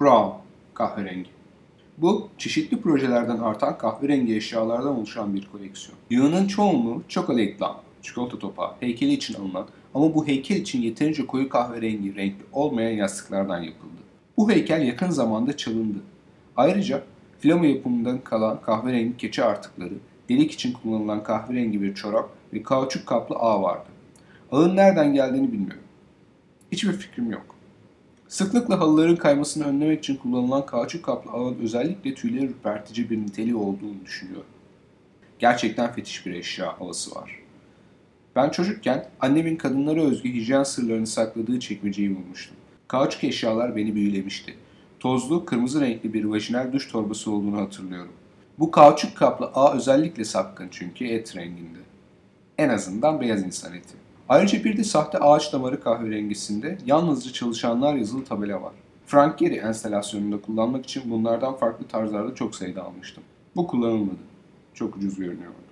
Brown, kahverengi. Bu, çeşitli projelerden artan kahverengi eşyalardan oluşan bir koleksiyon. Yığının çoğunluğu chocolate lamp, çikolata topağı, heykeli için alınan ama bu heykel için yeterince koyu kahverengi renkli olmayan yastıklardan yapıldı. Bu heykel yakın zamanda çalındı. Ayrıca flamo yapımından kalan kahverengi keçe artıkları, delik için kullanılan kahverengi bir çorap ve kauçuk kaplı ağ vardı. Ağın nereden geldiğini bilmiyorum. Hiçbir fikrim yok. Sıklıkla halıların kaymasını önlemek için kullanılan kauçuk kaplı ağın özellikle tüyleri ürpertici bir niteliği olduğunu düşünüyorum. Gerçekten fetiş bir eşya havası var. Ben çocukken annemin kadınlara özgü hijyen sırlarını sakladığı çekmeceyi bulmuştum. Kauçuk eşyalar beni büyülemişti. Tozlu, kırmızı renkli bir vajinal duş torbası olduğunu hatırlıyorum. Bu kauçuk kaplı ağ özellikle sapkın çünkü et renginde. En azından beyaz insan eti. Ayrıca bir de sahte ağaç damarı kahverengisinde yalnızca çalışanlar yazılı tabela var. Frank Gehry enstalasyonunda kullanmak için bunlardan farklı tarzlarda çok sayıda almıştım. Bu kullanılmadı. Çok ucuz görünüyordu.